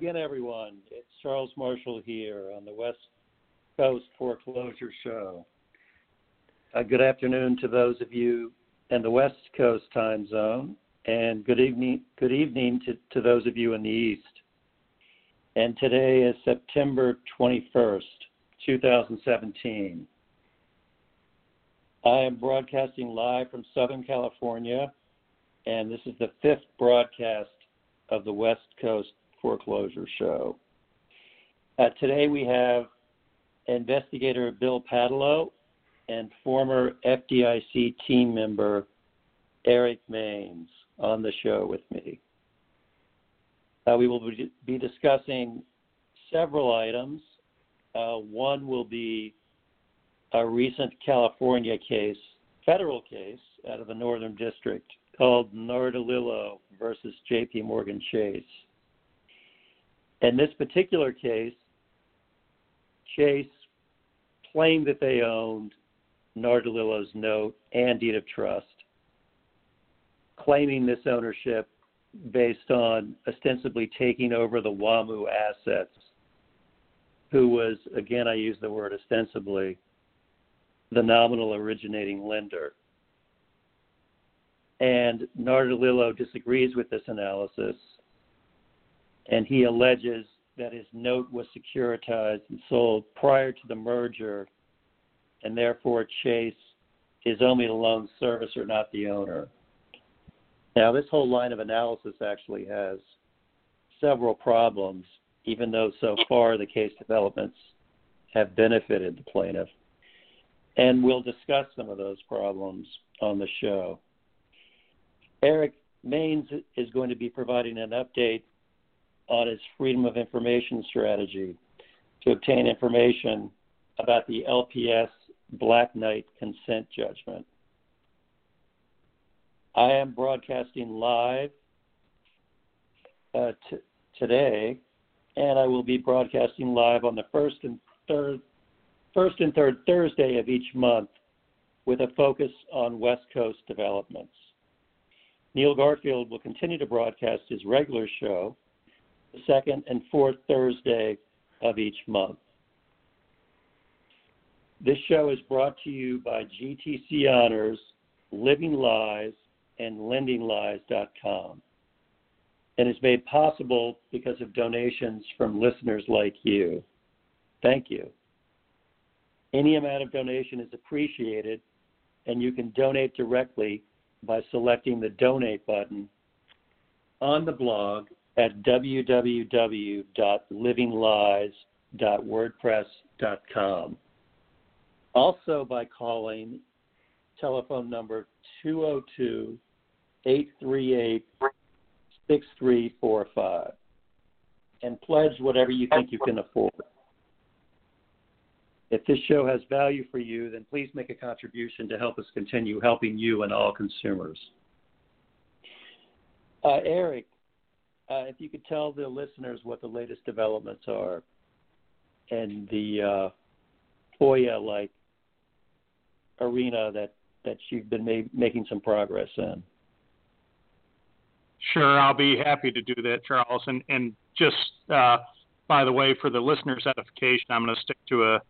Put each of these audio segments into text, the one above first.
Again, everyone. It's Charles Marshall here on the West Coast Foreclosure Show. Uh, good afternoon to those of you in the West Coast time zone, and good evening. Good evening to, to those of you in the East. And today is September 21st, 2017. I am broadcasting live from Southern California, and this is the fifth broadcast of the West Coast Foreclosure Show. Uh, today we have investigator Bill Paatalo and former FDIC team member Eric Mains on the show with me. Uh, we will be discussing several items. Uh, one will be a recent California case, federal case out of the Northern District called Nardolillo versus JP Morgan Chase. In this particular case, Chase claimed that they owned Nardolillo's note and deed of trust, claiming this ownership based on ostensibly taking over the WAMU assets, who was, again, I use the word ostensibly, the nominal originating lender. And Nardolillo disagrees with this analysis, and he alleges that his note was securitized and sold prior to the merger, and therefore Chase is only the loan servicer, not the owner. Now, this whole line of analysis actually has several problems, even though so far the case developments have benefited the plaintiff. And we'll discuss some of those problems on the show. Eric Mains is going to be providing an update on his Freedom of Information strategy to obtain information about the LPS Black Knight consent judgment. I am broadcasting live uh, t- today, and I will be broadcasting live on the first and third, first and third Thursday of each month, with a focus on West Coast developments. Neil Garfield will continue to broadcast his regular show the second and fourth Thursday of each month. This show is brought to you by GTC Honors, Living Lies, and LendingLies.com, and is made possible because of donations from listeners like you. Thank you. Any amount of donation is appreciated, and you can donate directly by selecting the donate button on the blog at www.livinglies.wordpress.com. Also by calling telephone number 202 838 6345 and pledge whatever you think you can afford. If this show has value for you, then please make a contribution to help us continue helping you and all consumers. Uh, Eric, uh, if you could tell the listeners what the latest developments are and the uh, FOIA like arena that, that you've been ma- making some progress in. Sure, I'll be happy to do that, Charles. And, and just uh, by the way, for the listeners' edification, I'm going to stick to a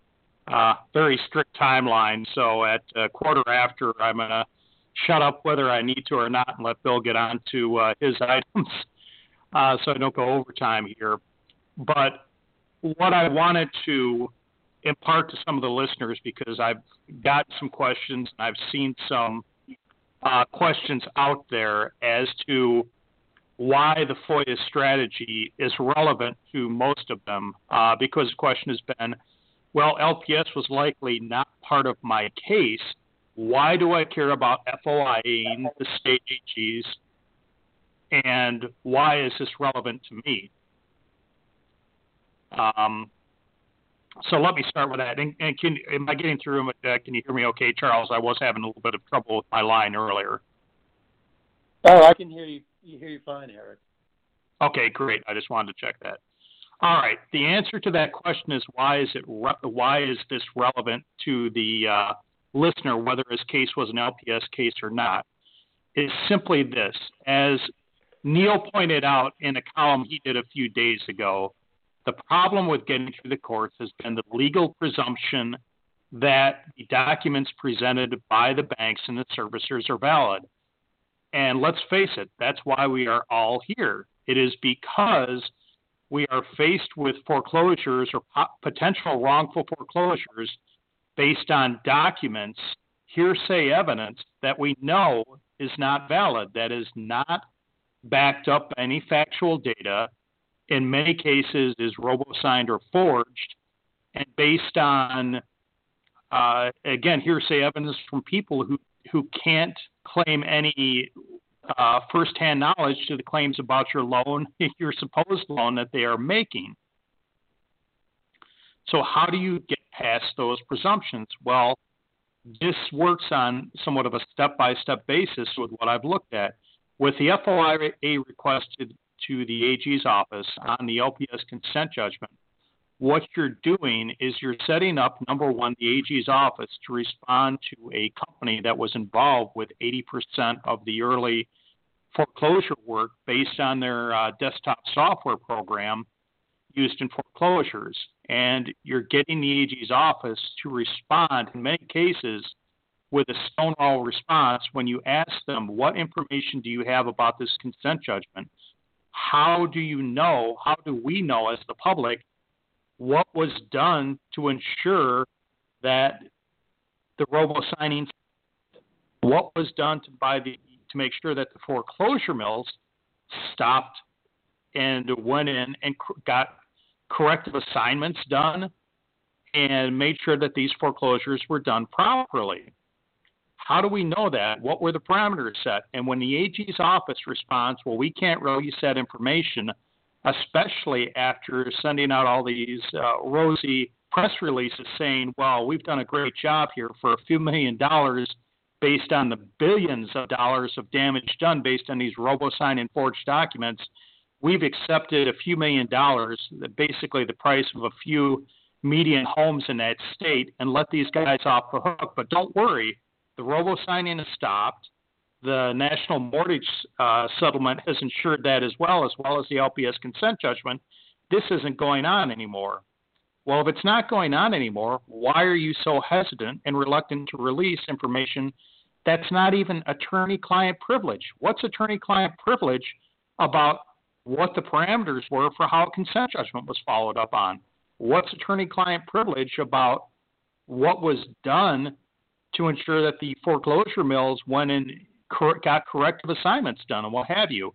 uh, very strict timeline. So at a quarter after, I'm going to shut up whether I need to or not and let Bill get on to uh, his items uh, so I don't go overtime here. But what I wanted to impart to some of the listeners, because I've got some questions and I've seen some uh, questions out there as to why the FOIA strategy is relevant to most of them, uh, because the question has been, well, LPS was likely not part of my case. Why do I care about FOIAing the state AGs? And why is this relevant to me? Um, so let me start with that. And, and can, am I getting through? Uh, can you hear me okay, Charles? I was having a little bit of trouble with my line earlier. Oh, I can hear you. You hear you fine, Eric. Okay, great. I just wanted to check that. All right. The answer to that question is why is it re- why is this relevant to the uh, listener, whether his case was an LPS case or not? Is simply this: as Neil pointed out in a column he did a few days ago, the problem with getting through the courts has been the legal presumption that the documents presented by the banks and the servicers are valid. And let's face it, that's why we are all here. It is because we are faced with foreclosures or potential wrongful foreclosures based on documents, hearsay evidence that we know is not valid, that is not backed up by any factual data, in many cases is robo-signed or forged, and based on uh, again hearsay evidence from people who who can't claim any uh, firsthand knowledge to the claims about your loan, your supposed loan that they are making. So how do you get past those presumptions? Well, this works on somewhat of a step-by-step basis with what I've looked at. With the FOIA requested to the AG's office on the LPS consent judgment, what you're doing is you're setting up, number one, the AG's office to respond to a company that was involved with 80% of the early foreclosure work based on their uh, desktop software program used in foreclosures. And you're getting the AG's office to respond in many cases with a stonewall response when you ask them, What information do you have about this consent judgment? How do you know, how do we know as the public what was done to ensure that the robo signings, what was done to by the to make sure that the foreclosure mills stopped and went in and got corrective assignments done and made sure that these foreclosures were done properly. How do we know that? What were the parameters set? And when the AG's office responds, well, we can't release that information especially after sending out all these uh, rosy press releases saying, well, we've done a great job here for a few million dollars based on the billions of dollars of damage done based on these robo-sign and forged documents. We've accepted a few million dollars, basically the price of a few median homes in that state, and let these guys off the hook. But don't worry, the robo signing has stopped the national mortgage uh, settlement has ensured that as well, as well as the LPS consent judgment. This isn't going on anymore. Well, if it's not going on anymore, why are you so hesitant and reluctant to release information that's not even attorney client privilege? What's attorney client privilege about what the parameters were for how a consent judgment was followed up on? What's attorney client privilege about what was done to ensure that the foreclosure mills went and cor- got corrective assignments done and what have you.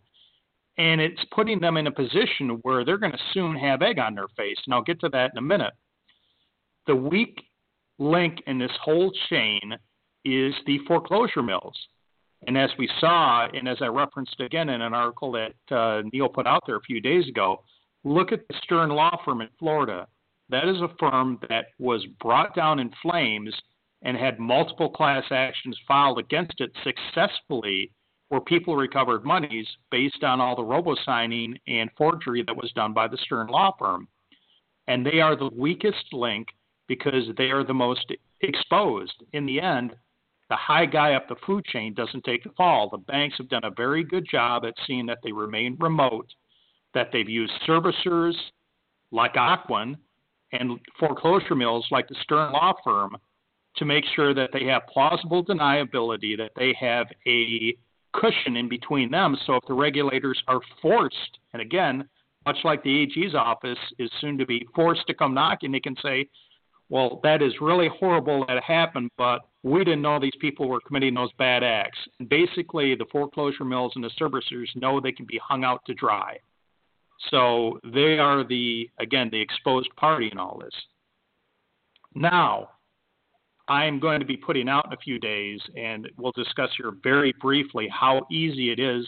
And it's putting them in a position where they're going to soon have egg on their face. And I'll get to that in a minute. The weak link in this whole chain is the foreclosure mills. And as we saw, and as I referenced again in an article that uh, Neil put out there a few days ago, look at the Stern Law Firm in Florida. That is a firm that was brought down in flames and had multiple class actions filed against it successfully where people recovered monies based on all the robo signing and forgery that was done by the Stern law firm. And they are the weakest link because they are the most exposed. In the end, the high guy up the food chain doesn't take the fall. The banks have done a very good job at seeing that they remain remote, that they've used servicers like Ocwen and foreclosure mills like the Stern Law Firm to make sure that they have plausible deniability, that they have a cushion in between them. So if the regulators are forced, and again, much like the AG's office is soon to be forced to come knocking, they can say, well, that is really horrible that happened, but we didn't know these people were committing those bad acts. And basically, the foreclosure mills and the servicers know they can be hung out to dry. So they are the, again, the exposed party in all this. Now, I'm going to be putting out in a few days, and we'll discuss here very briefly how easy it is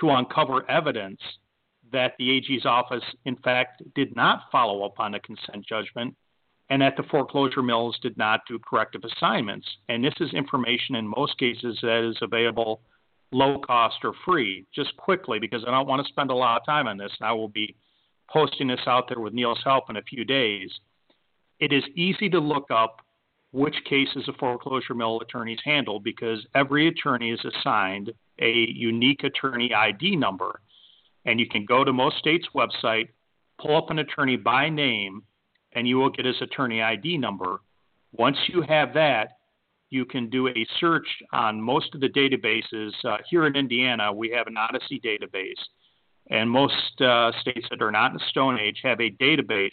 to uncover evidence that the AG's office, in fact, did not follow up on a consent judgment and that the foreclosure mills did not do corrective assignments. And this is information in most cases that is available low cost or free. Just quickly, because I don't want to spend a lot of time on this, and I will be posting this out there with Neil's help in a few days. It is easy to look up which cases a foreclosure mill attorneys handle because every attorney is assigned a unique attorney ID number. And you can go to most states' website, pull up an attorney by name, and you will get his attorney ID number. Once you have that, you can do a search on most of the databases. Uh, here in Indiana, we have an Odyssey database, and most uh, states that are not in the Stone Age have a database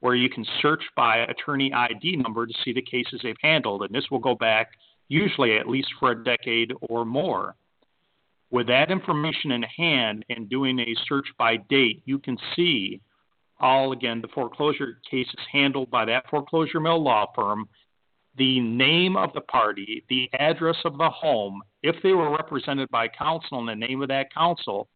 where you can search by attorney ID number to see the cases they've handled, and this will go back usually at least for a decade or more. With that information in hand and doing a search by date, you can see all again the foreclosure cases handled by that foreclosure mill law firm, the name of the party, the address of the home, if they were represented by counsel and the name of that counsel,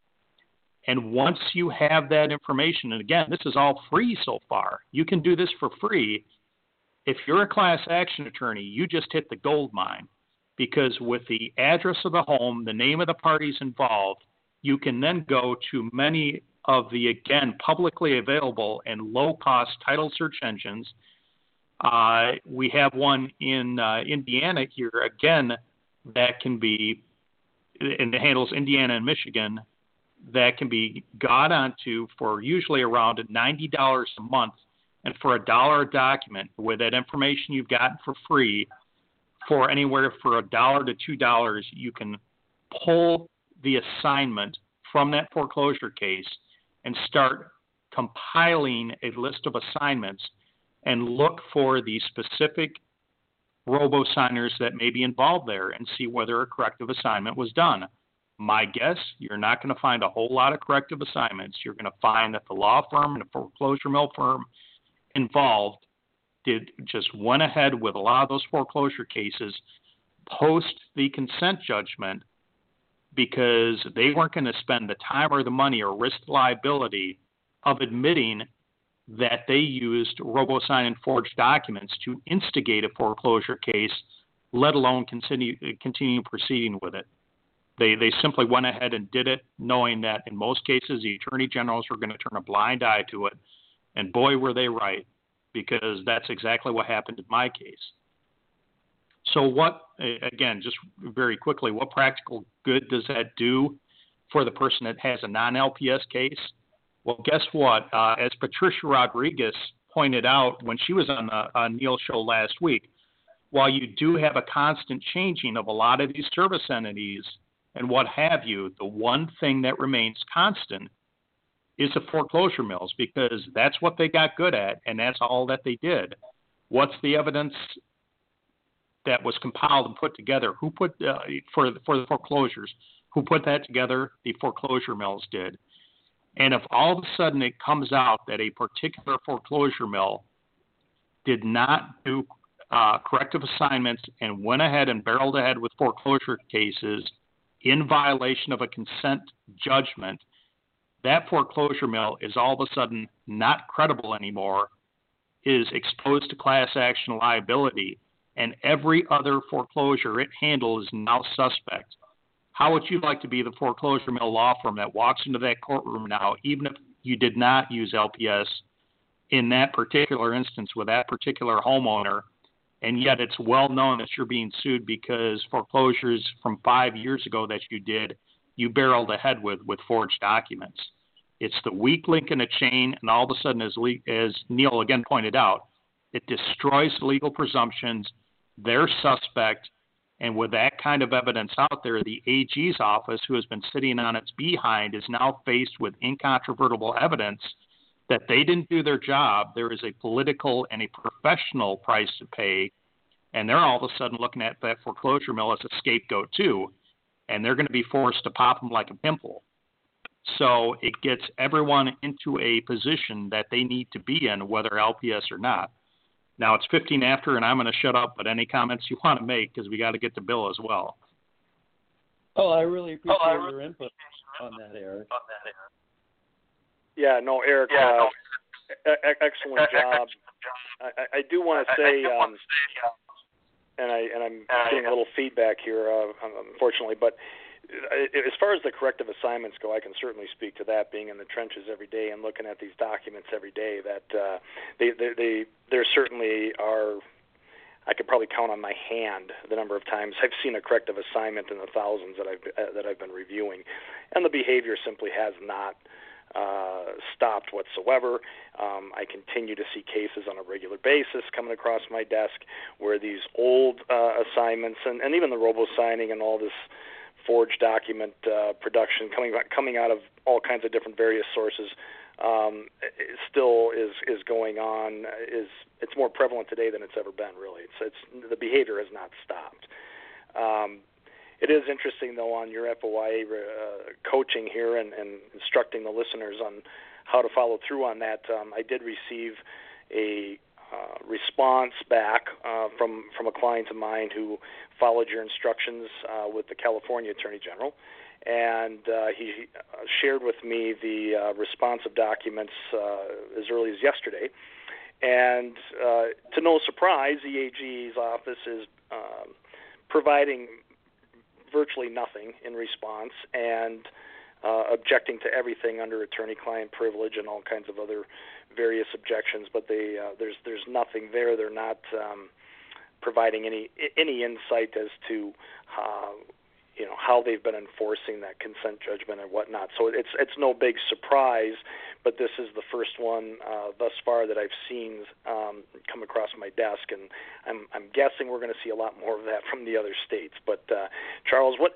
and once you have that information, and again, this is all free so far, you can do this for free. If you're a class action attorney, you just hit the gold mine because with the address of the home, the name of the parties involved, you can then go to many of the, again, publicly available and low cost title search engines. Uh, we have one in uh, Indiana here, again, that can be, and it handles Indiana and Michigan that can be got onto for usually around $90 a month. And for a dollar a document with that information you've gotten for free for anywhere for a dollar to two dollars you can pull the assignment from that foreclosure case and start compiling a list of assignments and look for the specific robo signers that may be involved there and see whether a corrective assignment was done my guess, you're not going to find a whole lot of corrective assignments. You're going to find that the law firm and the foreclosure mill firm involved did just went ahead with a lot of those foreclosure cases post the consent judgment because they weren't going to spend the time or the money or risk liability of admitting that they used RoboSign and forged documents to instigate a foreclosure case, let alone continue continue proceeding with it. They, they simply went ahead and did it, knowing that in most cases the attorney generals were going to turn a blind eye to it. And boy, were they right, because that's exactly what happened in my case. So, what, again, just very quickly, what practical good does that do for the person that has a non LPS case? Well, guess what? Uh, as Patricia Rodriguez pointed out when she was on the on Neil show last week, while you do have a constant changing of a lot of these service entities and what have you, the one thing that remains constant is the foreclosure mills because that's what they got good at and that's all that they did. What's the evidence that was compiled and put together? Who put uh, for for the foreclosures? Who put that together? The foreclosure mills did. And if all of a sudden it comes out that a particular foreclosure mill did not do uh, corrective assignments and went ahead and barreled ahead with foreclosure cases in violation of a consent judgment, that foreclosure mill is all of a sudden not credible anymore, is exposed to class action liability, and every other foreclosure it handles is now suspect. How would you like to be the foreclosure mill law firm that walks into that courtroom now, even if you did not use LPS in that particular instance with that particular homeowner and yet it's well known that you're being sued because foreclosures from five years ago that you did, you barreled ahead with with forged documents. It's the weak link in a chain, and all of a sudden, as, as Neil again pointed out, it destroys legal presumptions. They're suspect. And with that kind of evidence out there, the AG's office, who has been sitting on its behind, is now faced with incontrovertible evidence that they didn't do their job. There is a political and a professional price to pay. And they're all of a sudden looking at that foreclosure mill as a scapegoat, too. And they're going to be forced to pop them like a pimple. So it gets everyone into a position that they need to be in, whether LPS or not. Now it's 15 after, and I'm going to shut up. But any comments you want to make, because we got to get to Bill as well. Oh, I really appreciate oh, I really your input on that, Eric. Yeah, no, Eric. Yeah, uh, no. excellent job. I, I do want to say, um, and I and I'm getting a little feedback here, uh, unfortunately, but as far as the corrective assignments go, I can certainly speak to that. Being in the trenches every day and looking at these documents every day, that uh, they, they they there certainly are. I could probably count on my hand the number of times I've seen a corrective assignment in the thousands that I've uh, that I've been reviewing, and the behavior simply has not uh, stopped whatsoever. Um, I continue to see cases on a regular basis coming across my desk where these old uh, assignments and, and even the robo signing and all this forged document uh, production coming coming out of all kinds of different various sources um, still is is going on. Is it's more prevalent today than it's ever been. Really, it's it's the behavior has not stopped. Um, it is interesting though on your FOIA uh, coaching here and, and instructing the listeners on how to follow through on that. Um, I did receive a uh, response back uh, from from a client of mine who followed your instructions uh, with the California Attorney General, and uh, he uh, shared with me the uh, responsive documents uh, as early as yesterday. And uh, to no surprise, the AG's office is um, providing virtually nothing in response and uh, objecting to everything under attorney-client privilege and all kinds of other various objections, but they uh, there's there's nothing there. They're not um, providing any any insight as to uh, you know how they've been enforcing that consent judgment and whatnot. So it's it's no big surprise, but this is the first one uh, thus far that I've seen um, come across my desk, and I'm I'm guessing we're going to see a lot more of that from the other states. But uh, Charles, what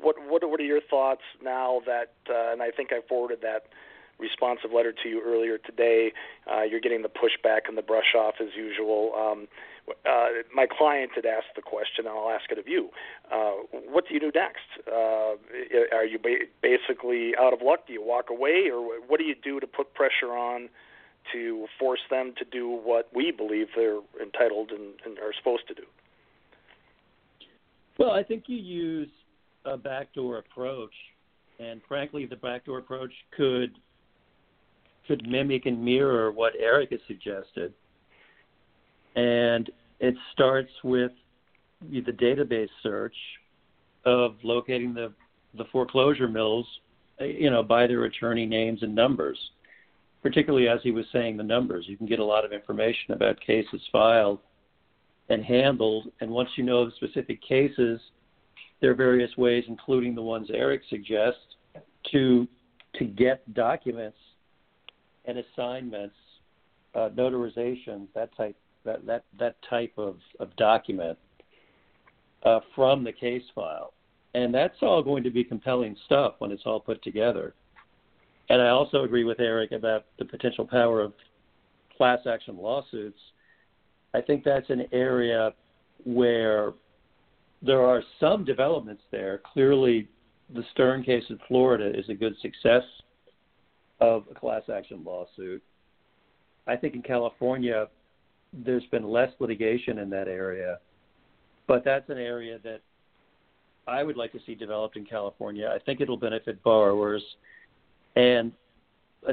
what what what are your thoughts now that uh, and I think I forwarded that responsive letter to you earlier today. Uh, you're getting the pushback and the brush off as usual. Um, uh, my client had asked the question, and I'll ask it of you. Uh, what do you do next? Uh, are you ba- basically out of luck? Do you walk away, or what do you do to put pressure on to force them to do what we believe they're entitled and, and are supposed to do? Well, I think you use a backdoor approach, and frankly, the backdoor approach could could mimic and mirror what Eric has suggested. And it starts with the database search of locating the, the foreclosure mills, you know, by their attorney names and numbers. Particularly as he was saying the numbers, you can get a lot of information about cases filed and handled. And once you know the specific cases, there are various ways, including the ones Eric suggests, to to get documents and assignments, uh, notarizations, that type that that that type of, of document uh, from the case file, and that's all going to be compelling stuff when it's all put together. And I also agree with Eric about the potential power of class action lawsuits. I think that's an area where there are some developments there. Clearly, the Stern case in Florida is a good success of a class action lawsuit. I think in California, there's been less litigation in that area, but that's an area that I would like to see developed in California. I think it'll benefit borrowers, and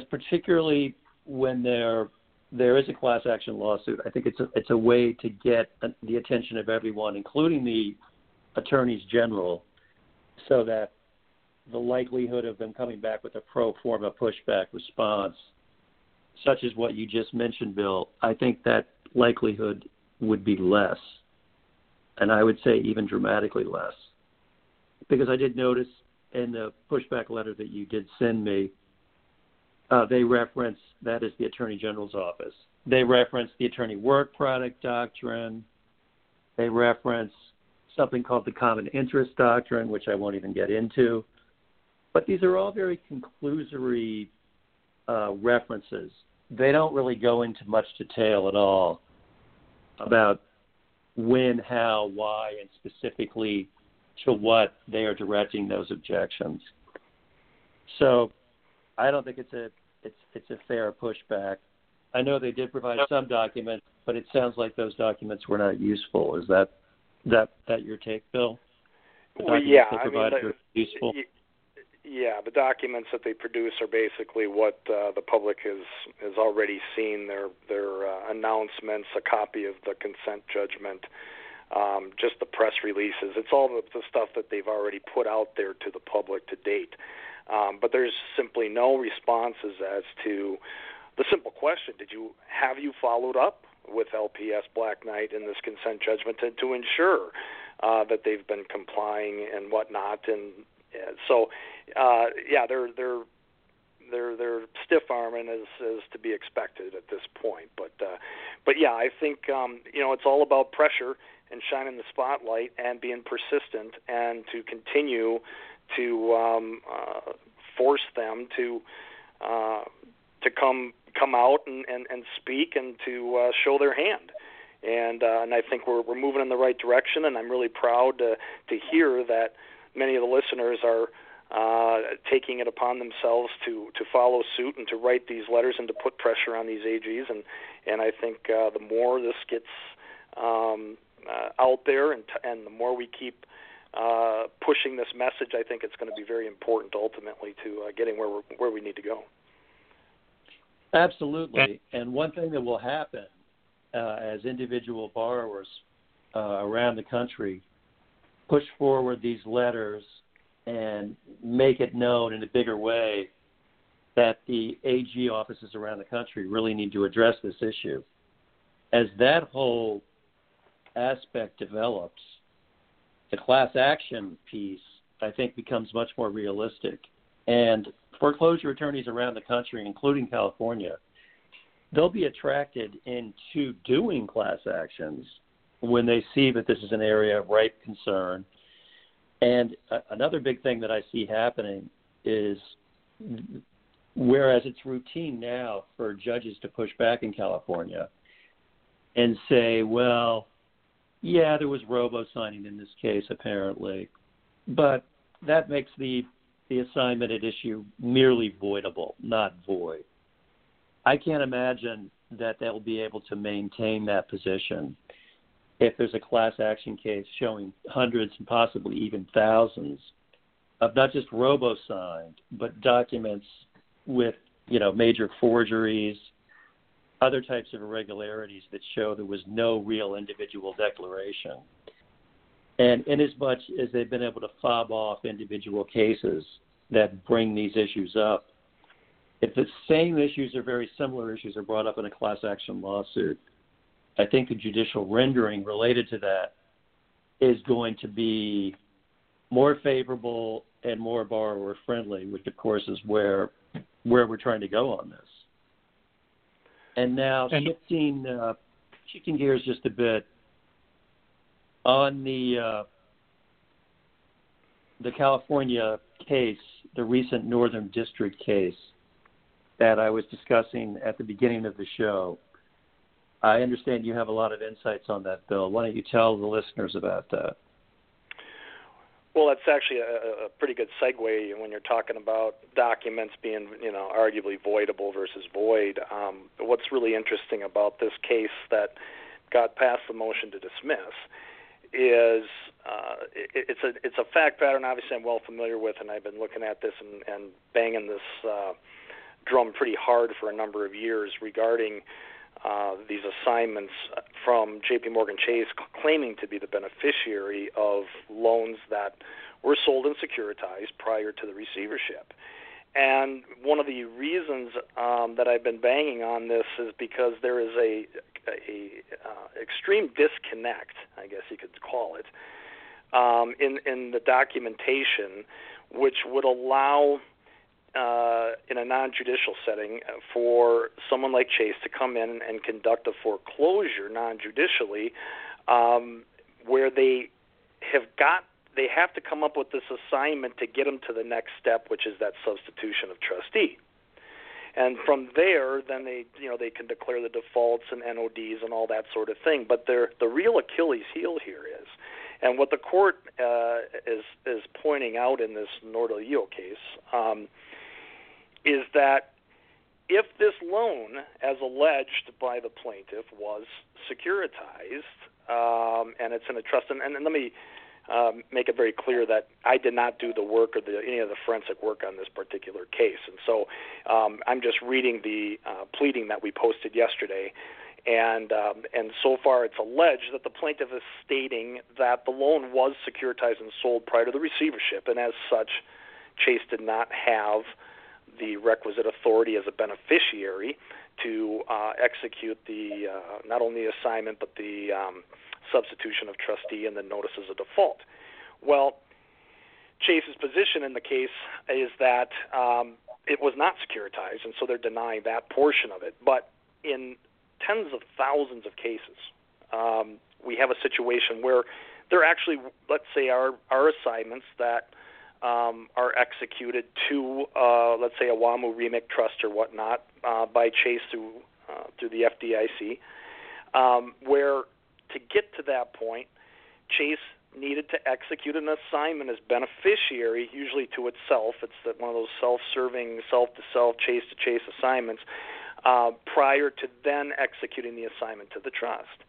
particularly when there there is a class action lawsuit, I think it's a, it's a way to get the attention of everyone, including the attorneys general, so that the likelihood of them coming back with a pro forma pushback response, such as what you just mentioned, Bill, I think that likelihood would be less. And I would say even dramatically less. Because I did notice in the pushback letter that you did send me, uh, they reference that is the Attorney General's office. They reference the Attorney Work Product Doctrine, They reference something called the common interest doctrine, which I won't even get into. But these are all very conclusory uh, references. They don't really go into much detail at all about when, how, why, and specifically to what they are directing those objections. So I don't think it's a it's it's a fair pushback. I know they did provide some documents, but it sounds like those documents were not useful. Is that that that your take, Bill? The well, yeah, I mean, useful. Yeah, the documents that they produce are basically what uh, the public has has already seen. Their their uh, announcements, a copy of the consent judgment, um, just the press releases. It's all the, the stuff that they've already put out there to the public to date. Um, but there's simply no responses as to the simple question: Did you have you followed up with LPS Black Knight in this consent judgment to, to ensure uh, that they've been complying and whatnot? And so, uh, yeah, they're they're they're they're stiff arming as as to be expected at this point. But uh, but yeah, I think um, you know it's all about pressure and shining the spotlight and being persistent and to continue to um, uh, force them to uh, to come come out and, and, and speak and to uh, show their hand. And uh, and I think we're we're moving in the right direction. And I'm really proud to to hear that many of the listeners are uh, taking it upon themselves to to follow suit and to write these letters and to put pressure on these AGs. And and I think uh, the more this gets um, uh, out there and t- and the more we keep uh, pushing this message, I think it's going to be very important ultimately to uh, getting where we're, where we need to go. Absolutely. And one thing that will happen uh, as individual borrowers uh, around the country push forward these letters and make it known in a bigger way that the AG offices around the country really need to address this issue. As that whole aspect develops, the class action piece, I think, becomes much more realistic. And foreclosure attorneys around the country, including California, they'll be attracted into doing class actions when they see that this is an area of ripe concern. And uh, another big thing that I see happening is whereas it's routine now for judges to push back in California and say, well, yeah, there was robo signing in this case apparently, but that makes the the assignment at issue merely voidable, not void. I can't imagine that they'll be able to maintain that position if there's a class action case showing hundreds and possibly even thousands of not just robo signed, but documents with you know major forgeries, other types of irregularities that show there was no real individual declaration. And in as much as they've been able to fob off individual cases that bring these issues up, if the same issues or very similar issues are brought up in a class action lawsuit, I think the judicial rendering related to that is going to be more favorable and more borrower friendly, which of course is where where we're trying to go on this. And now and, shifting uh, shifting gears just a bit on the uh, the California case, the recent Northern District case that I was discussing at the beginning of the show. I understand you have a lot of insights on that, Bill. Why don't you tell the listeners about that? Well, that's actually a, a pretty good segue when you're talking about documents being, you know, arguably voidable versus void. Um, what's really interesting about this case that got past the motion to dismiss is uh, it, it's a it's a fact pattern. Obviously, I'm well familiar with, and I've been looking at this and, and banging this uh, drum pretty hard for a number of years regarding uh, these assignments from J.P. Morgan Chase claiming to be the beneficiary of loans that were sold and securitized prior to the receivership. And one of the reasons um, that I've been banging on this is because there is a, a uh, extreme disconnect, I guess you could call it, um, in in the documentation, which would allow uh, in a non-judicial setting for someone like Chase to come in and conduct a foreclosure non-judicially, um, where they have got they have to come up with this assignment to get them to the next step, which is that substitution of trustee. And from there, then they you know they can declare the defaults and NODs and all that sort of thing. But the real Achilles heel here is, and what the court uh, is is pointing out in this Nordal case um, is that if this loan, as alleged by the plaintiff, was securitized um, and it's in a trust, and, and let me um, make it very clear that I did not do the work or the, any of the forensic work on this particular case, and so um, I'm just reading the uh, pleading that we posted yesterday. And um, and so far, it's alleged that the plaintiff is stating that the loan was securitized and sold prior to the receivership, and as such, Chase did not have the requisite authority as a beneficiary to uh, execute the uh, not only assignment but the um, substitution of trustee and the notices of default. Well, Chase's position in the case is that um, it was not securitized, and so they're denying that portion of it. But in tens of thousands of cases, um, we have a situation where there actually, let's say, are are assignments that um, are executed to, uh, let's say, a WAMU REMIC trust or whatnot uh, by Chase through uh, through the FDIC, um, where to get to that point, Chase needed to execute an assignment as beneficiary, usually to itself. It's one of those self-serving, self-to-self, chase-to-chase assignments, uh, prior to then executing the assignment to the trust.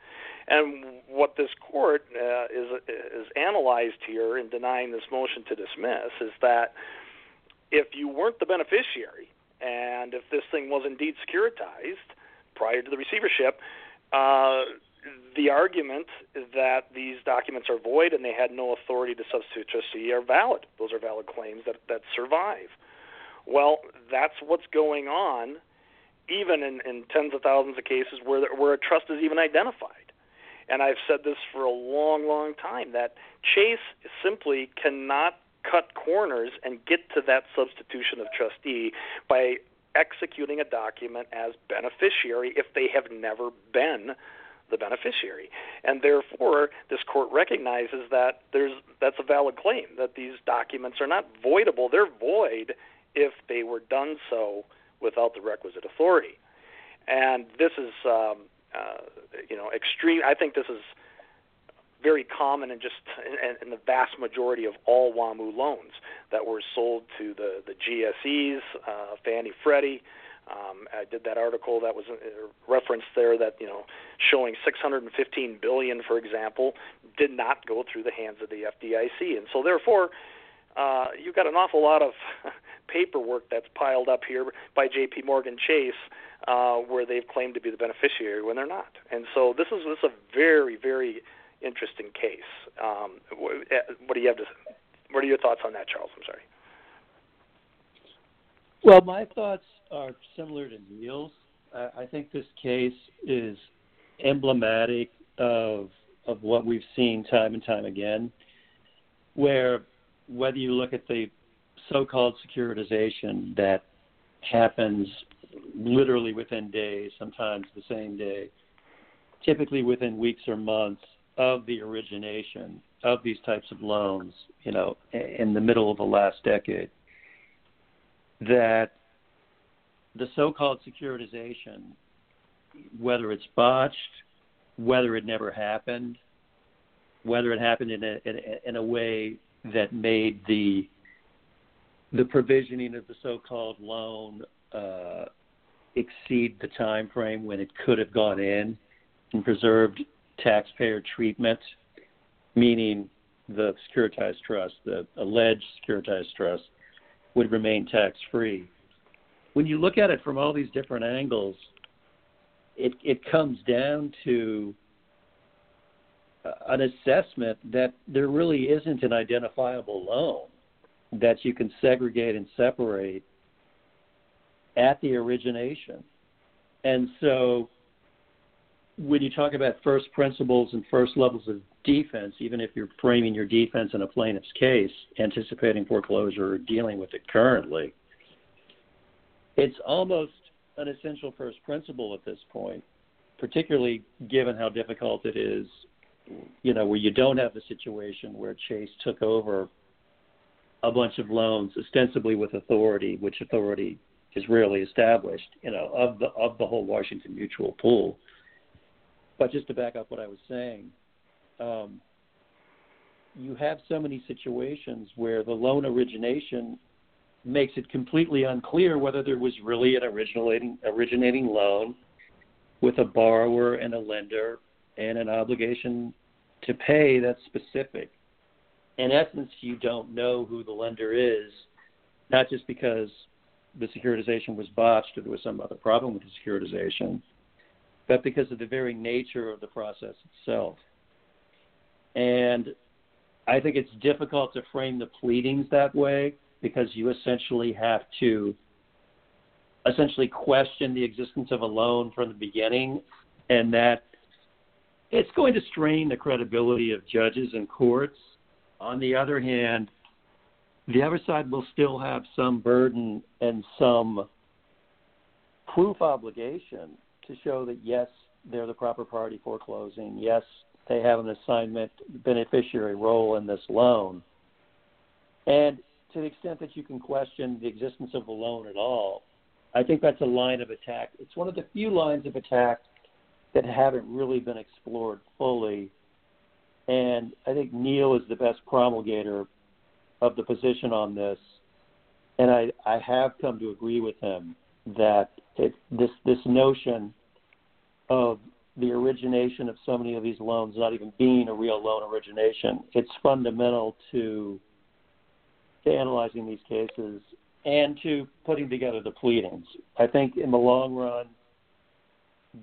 And what this court uh, is is analyzed here in denying this motion to dismiss is that if you weren't the beneficiary and if this thing was indeed securitized prior to the receivership, uh, the argument that these documents are void and they had no authority to substitute trustee are valid. Those are valid claims that, that survive. Well, that's what's going on, even in, in tens of thousands of cases where where a trust is even identified. And I've said this for a long, long time that Chase simply cannot cut corners and get to that substitution of trustee by executing a document as beneficiary if they have never been the beneficiary. And therefore, this court recognizes that there's that's a valid claim that these documents are not voidable. They're void if they were done so without the requisite authority. And this is, um, uh, you know, extreme. I think this is very common in just in, in the vast majority of all WAMU loans that were sold to the the GSEs, uh, Fannie Freddie. Um, I did that article that was uh, referenced there that you know showing 615 billion, for example, did not go through the hands of the FDIC, and so therefore uh, you've got an awful lot of paperwork that's piled up here by J.P. Morgan Chase, uh, where they've claimed to be the beneficiary when they're not, and so this is this is a very very interesting case. Um, uh, what do you have to? What are your thoughts on that, Charles? I'm sorry. Well, my thoughts are similar to Neil's. I think this case is emblematic of of what we've seen time and time again, where whether you look at the so-called securitization that happens literally within days, sometimes the same day, typically within weeks or months of the origination of these types of loans, you know, in the middle of the last decade, that the so-called securitization, whether it's botched, whether it never happened, whether it happened in a in a, in a way that made the the provisioning of the so-called loan uh, exceed the time frame when it could have gone in and preserved taxpayer treatment, meaning the securitized trust, the alleged securitized trust, would remain tax free when you look at it from all these different angles, it it comes down to an assessment that there really isn't an identifiable loan that you can segregate and separate at the origination. And so when you talk about first principles and first levels of defense, even if you're framing your defense in a plaintiff's case, anticipating foreclosure or dealing with it currently, it's almost an essential first principle at this point, particularly given how difficult it is you know, where you don't have the situation where Chase took over a bunch of loans ostensibly with authority, which authority is rarely established, you know, of the of the whole Washington Mutual pool. But just to back up what I was saying, um, you have so many situations where the loan origination makes it completely unclear whether there was really an originating originating loan with a borrower and a lender and an obligation to pay that's specific. In essence, you don't know who the lender is, not just because the securitization was botched or there was some other problem with the securitization, but because of the very nature of the process itself. And I think it's difficult to frame the pleadings that way because you essentially have to essentially question the existence of a loan from the beginning and that it's going to strain the credibility of judges and courts. On the other hand, the other side will still have some burden and some proof obligation to show that yes, they're the proper party foreclosing. Yes, they have an assignment beneficiary role in this loan. And to the extent that you can question the existence of the loan at all, I think that's a line of attack. It's one of the few lines of attack that haven't really been explored fully. And I think Neil is the best promulgator of the position on this. And I, I have come to agree with him that it, this this notion of the origination of so many of these loans not even being a real loan origination, it's fundamental to to analyzing these cases and to putting together the pleadings. I think in the long run,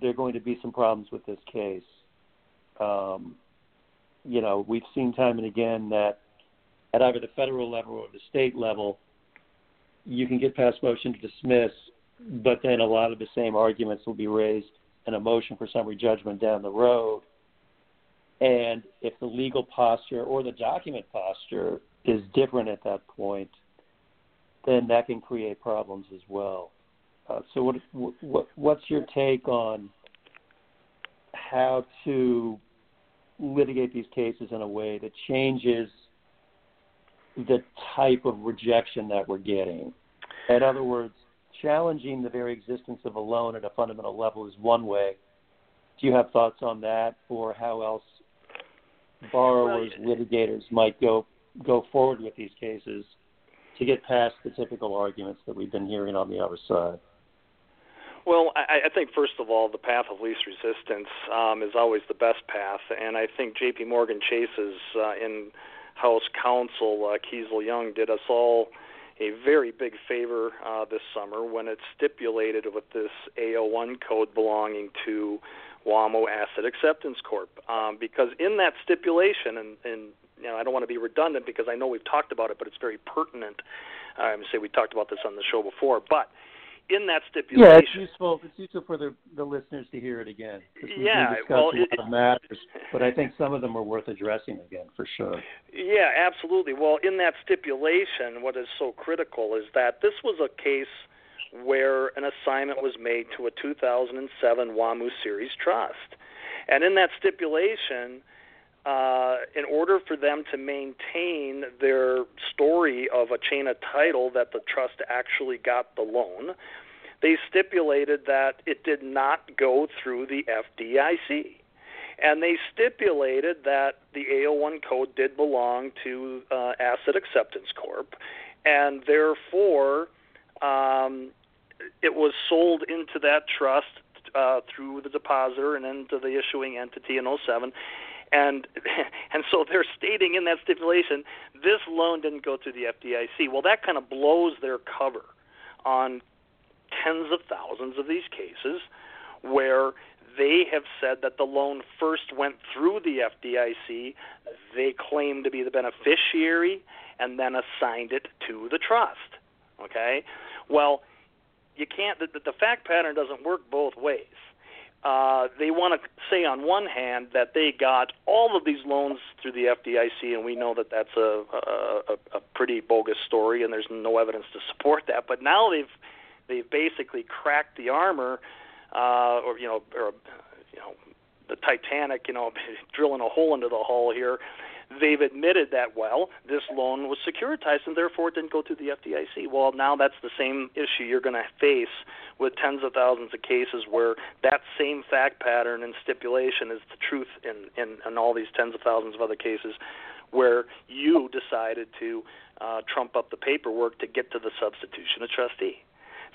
there are going to be some problems with this case. Um, you know, we've seen time and again that at either the federal level or the state level, you can get past motion to dismiss, but then a lot of the same arguments will be raised in a motion for summary judgment down the road. And if the legal posture or the document posture is different at that point, then that can create problems as well. Uh, so, what, what what's your take on how to litigate these cases in a way that changes the type of rejection that we're getting? In other words, challenging the very existence of a loan at a fundamental level is one way. Do you have thoughts on that, or how else borrowers, well, litigators might go go forward with these cases to get past the typical arguments that we've been hearing on the other side? Well, I, I think first of all, the path of least resistance um, is always the best path, and I think J.P. Morgan Chase's uh, in-house counsel uh, Keesal Young did us all a very big favor uh, this summer when it stipulated with this AO1 code belonging to WAMU Asset Acceptance Corp. Um, because in that stipulation, and, and you know, I don't want to be redundant because I know we've talked about it, but it's very pertinent. I'm um, say we talked about this on the show before, but in that stipulation, yeah, it's useful. It's useful for the the listeners to hear it again. Yeah, well, a lot matters, but I think some of them are worth addressing again for sure. Yeah, absolutely. Well, in that stipulation, what is so critical is that this was a case where an assignment was made to a 2007 WAMU Series trust, and in that stipulation uh, in order for them to maintain their story of a chain of title that the trust actually got the loan, they stipulated that it did not go through the FDIC. And they stipulated that the AO1 code did belong to uh, Asset Acceptance Corp, and therefore um, it was sold into that trust uh, through the depositor and into the issuing entity in 07 and and so they're stating in that stipulation this loan didn't go through the FDIC. Well, that kind of blows their cover on tens of thousands of these cases where they have said that the loan first went through the FDIC, they claim to be the beneficiary, and then assigned it to the trust. Okay? Well, you can't, the, the fact pattern doesn't work both ways uh, they want to say on one hand that they got all of these loans through the FDIC, and we know that that's a, a, a pretty bogus story, and there's no evidence to support that. But now they've they've basically cracked the armor, uh, or you know, or you know, the Titanic, you know, drilling a hole into the hull here. They've admitted that well, this loan was securitized and therefore it didn't go through the FDIC. Well, now that's the same issue you're going to face with tens of thousands of cases where that same fact pattern and stipulation is the truth in in, in all these tens of thousands of other cases where you decided to uh, trump up the paperwork to get to the substitution of trustee.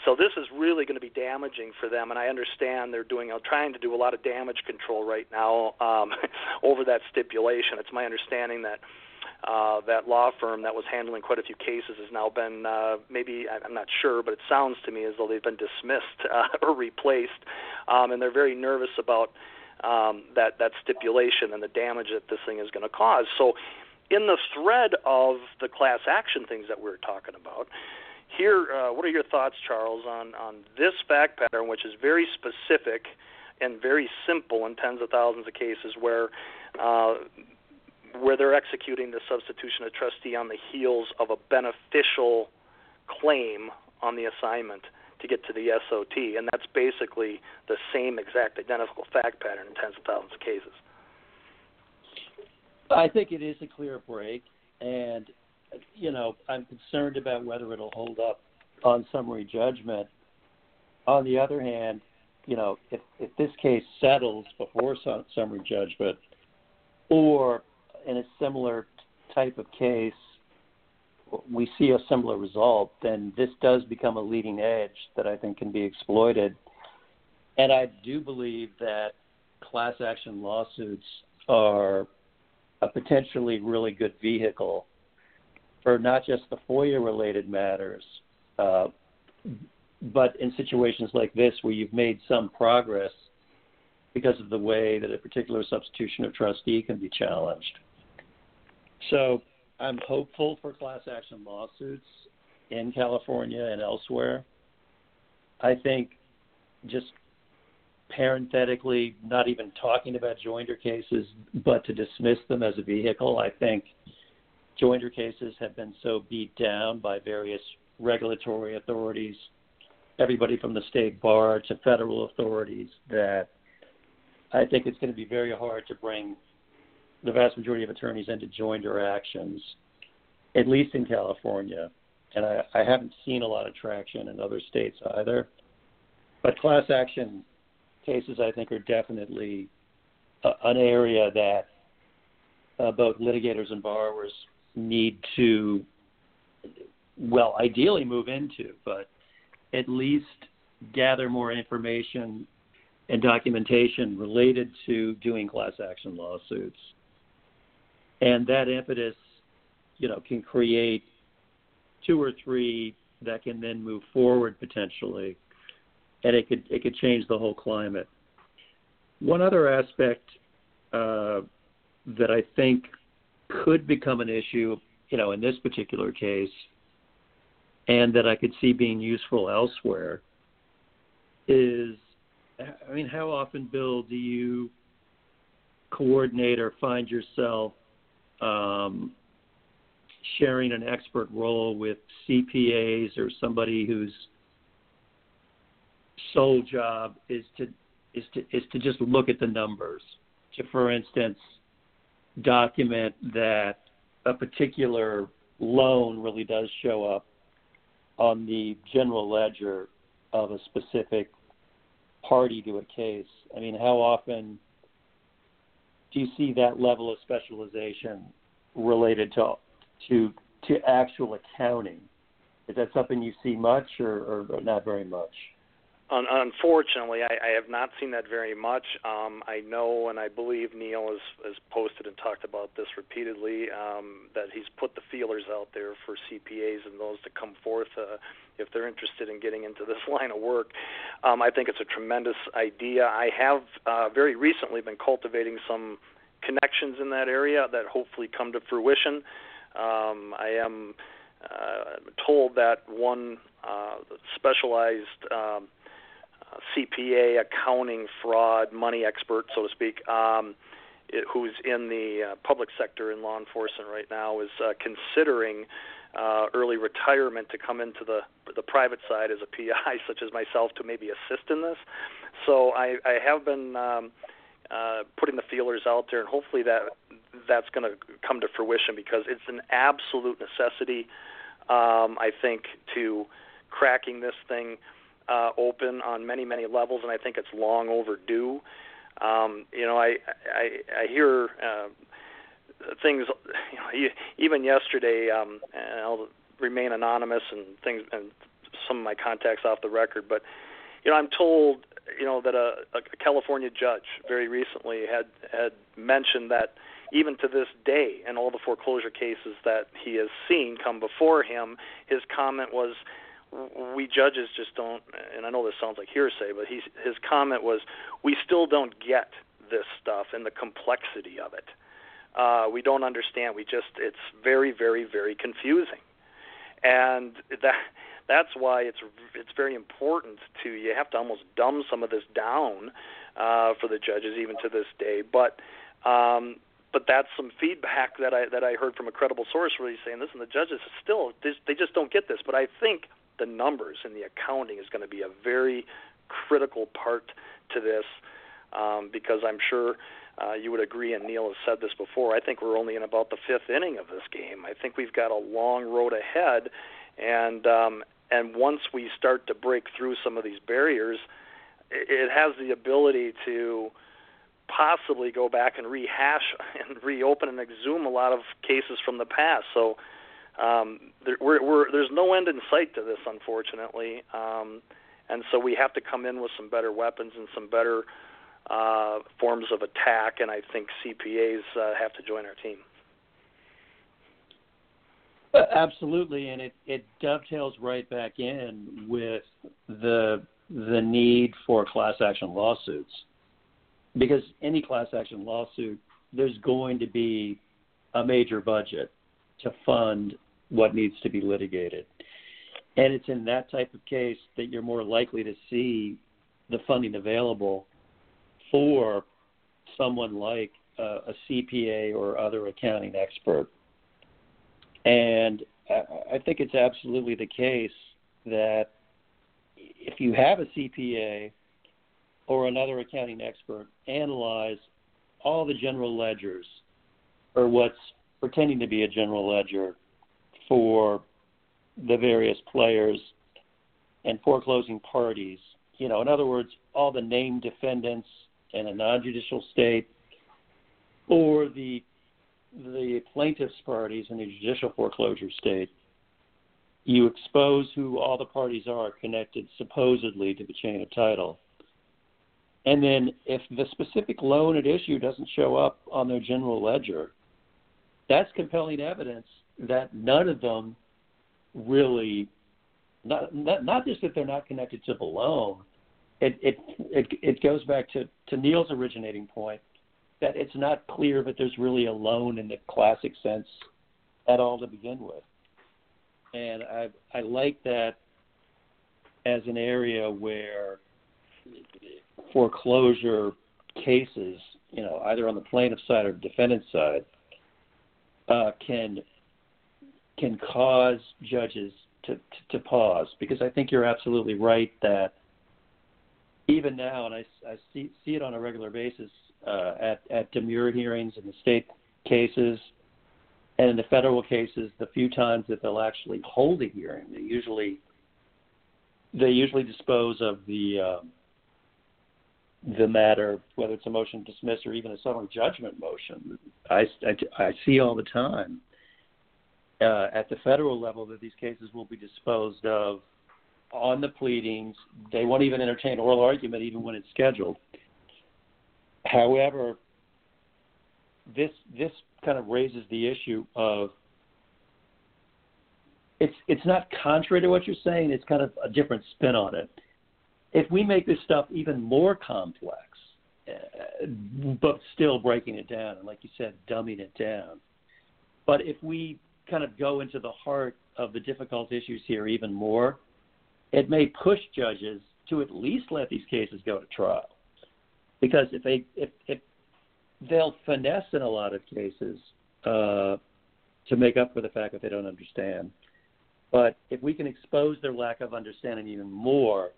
So this is really going to be damaging for them, and I understand they're doing, uh, trying to do a lot of damage control right now um, over that stipulation. It's my understanding that uh, that law firm that was handling quite a few cases has now been uh, maybe I'm not sure, but it sounds to me as though they've been dismissed uh, or replaced, um, and they're very nervous about um, that that stipulation and the damage that this thing is going to cause. So, in the thread of the class action things that we we're talking about, here, uh, what are your thoughts, Charles, on on this fact pattern, which is very specific and very simple in tens of thousands of cases where uh, where they're executing the substitution of trustee on the heels of a beneficial claim on the assignment to get to the SOT, and that's basically the same exact identical fact pattern in tens of thousands of cases. I think it is a clear break, and you know I'm concerned about whether it'll hold up on summary judgment. On the other hand, you know if if this case settles before summary judgment, or in a similar type of case we see a similar result, then this does become a leading edge that I think can be exploited. And I do believe that class action lawsuits are a potentially really good vehicle for not just the FOIA related matters, uh, but in situations like this where you've made some progress because of the way that a particular substitution of trustee can be challenged. So I'm hopeful for class action lawsuits in California and elsewhere. I think just parenthetically, not even talking about joinder cases, but to dismiss them as a vehicle, I think joinder cases have been so beat down by various regulatory authorities, everybody from the state bar to federal authorities, that I think it's going to be very hard to bring the vast majority of attorneys into joinder actions, at least in California. And I, I haven't seen a lot of traction in other states either. But class action cases, I think, are definitely an area that uh, both litigators and borrowers need to, well, ideally move into, but at least gather more information and documentation related to doing class action lawsuits and that impetus, you know, can create two or three that can then move forward potentially, and it could it could change the whole climate. One other aspect uh, that I think could become an issue, you know, in this particular case, and that I could see being useful elsewhere, is, I mean, how often, Bill, do you coordinate or find yourself um, sharing an expert role with CPAs or somebody whose sole job is to is to is to just look at the numbers. To, for instance, document that a particular loan really does show up on the general ledger of a specific party to a case. I mean, how often do you see that level of specialization related to to to actual accounting? Is that something you see much, or, or not very much? Unfortunately, I, I have not seen that very much. Um, I know, and I believe Neil has, has posted and talked about this repeatedly. Um, that he's put the feelers out there for CPAs and those to come forth uh, if they're interested in getting into this line of work. Um, I think it's a tremendous idea. I have uh, very recently been cultivating some connections in that area that hopefully come to fruition. Um, I am uh, told that one uh, specialized um, CPA, accounting, fraud, money expert, so to speak, um, it, who's in the uh, public sector in law enforcement right now, is uh, considering uh, early retirement to come into the the private side as a PI, such as myself, to maybe assist in this. So I, I have been um, uh, putting the feelers out there, and hopefully that that's going to come to fruition because it's an absolute necessity. Um, I think to cracking this thing uh, open on many many levels, and I think it's long overdue. Um, you know, I I, I hear uh, things. You know, even yesterday, um, and I'll remain anonymous and things and some of my contacts off the record, but you know, I'm told you know that a, a California judge very recently had had mentioned that even to this day, in all the foreclosure cases that he has seen come before him, his comment was, "We judges just don't." And I know this sounds like hearsay, but he, his comment was, "We still don't get this stuff and the complexity of it. Uh, we don't understand. We just it's very, very, very confusing." And that that's why it's it's very important to you have to almost dumb some of this down uh, for the judges even to this day. But um, but that's some feedback that I that I heard from a credible source really saying, this, and the judges still they just don't get this. But I think the numbers and the accounting is going to be a very critical part to this um, because I'm sure. Uh, you would agree, and Neil has said this before. I think we're only in about the fifth inning of this game. I think we've got a long road ahead, and um, and once we start to break through some of these barriers, it has the ability to possibly go back and rehash and reopen and exhume a lot of cases from the past. So um, there, we're, we're, there's no end in sight to this, unfortunately, um, and so we have to come in with some better weapons and some better uh, forms of attack. And I think CPAs uh, have to join our team. Absolutely, and it, it dovetails right back in with the the need for class action lawsuits, because any class action lawsuit, there's going to be a major budget to fund what needs to be litigated, and it's in that type of case that you're more likely to see the funding available for someone like a, CPA or other accounting expert. And I think it's absolutely the case that if you have a CPA or another accounting expert analyze all the general ledgers or what's pretending to be a general ledger for the various players and foreclosing parties. You know, in other words, all the named defendants in a non-judicial state or the the plaintiff's parties in a judicial foreclosure state, you expose who all the parties are connected supposedly to the chain of title. And then if the specific loan at issue doesn't show up on their general ledger, that's compelling evidence that none of them really not not, not just that they're not connected to the loan. It it it, it goes back to, to Neil's originating point that it's not clear that there's really a loan in the classic sense at all to begin with. And I I like that as an area where foreclosure cases, you know, either on the plaintiff side or defendant side, uh, can can cause judges to, to, to pause. Because I think you're absolutely right that even now, and I, I see see it on a regular basis uh, at at demurrer hearings in the state cases, and in the federal cases, the few times that they'll actually hold a hearing, they usually they usually dispose of the uh, the matter, whether it's a motion to dismiss or even a summary judgment motion. I, I, I see all the time uh, at the federal level that these cases will be disposed of on the pleadings. They won't even entertain oral argument even when it's scheduled. However, this this kind of raises the issue of it's it's not contrary to what you're saying. It's kind of a different spin on it. If we make this stuff even more complex, uh, but still breaking it down, and like you said, dumbing it down. But if we kind of go into the heart of the difficult issues here even more, it may push judges to at least let these cases go to trial because if they if, if they'll finesse in a lot of cases uh, to make up for the fact that they don't understand. But if we can expose their lack of understanding even more,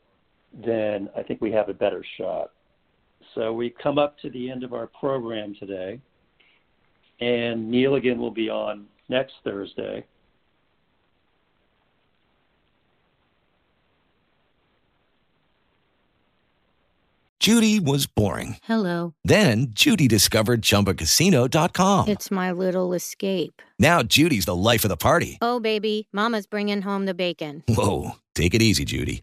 then I think we have a better shot. So we come up to the end of our program today, and Neil again will be on next Thursday. Judy was boring. Hello. Then Judy discovered ChumbaCasino.com. It's my little escape. Now Judy's the life of the party. Oh, baby, Mama's bringing home the bacon. Whoa, take it easy, Judy.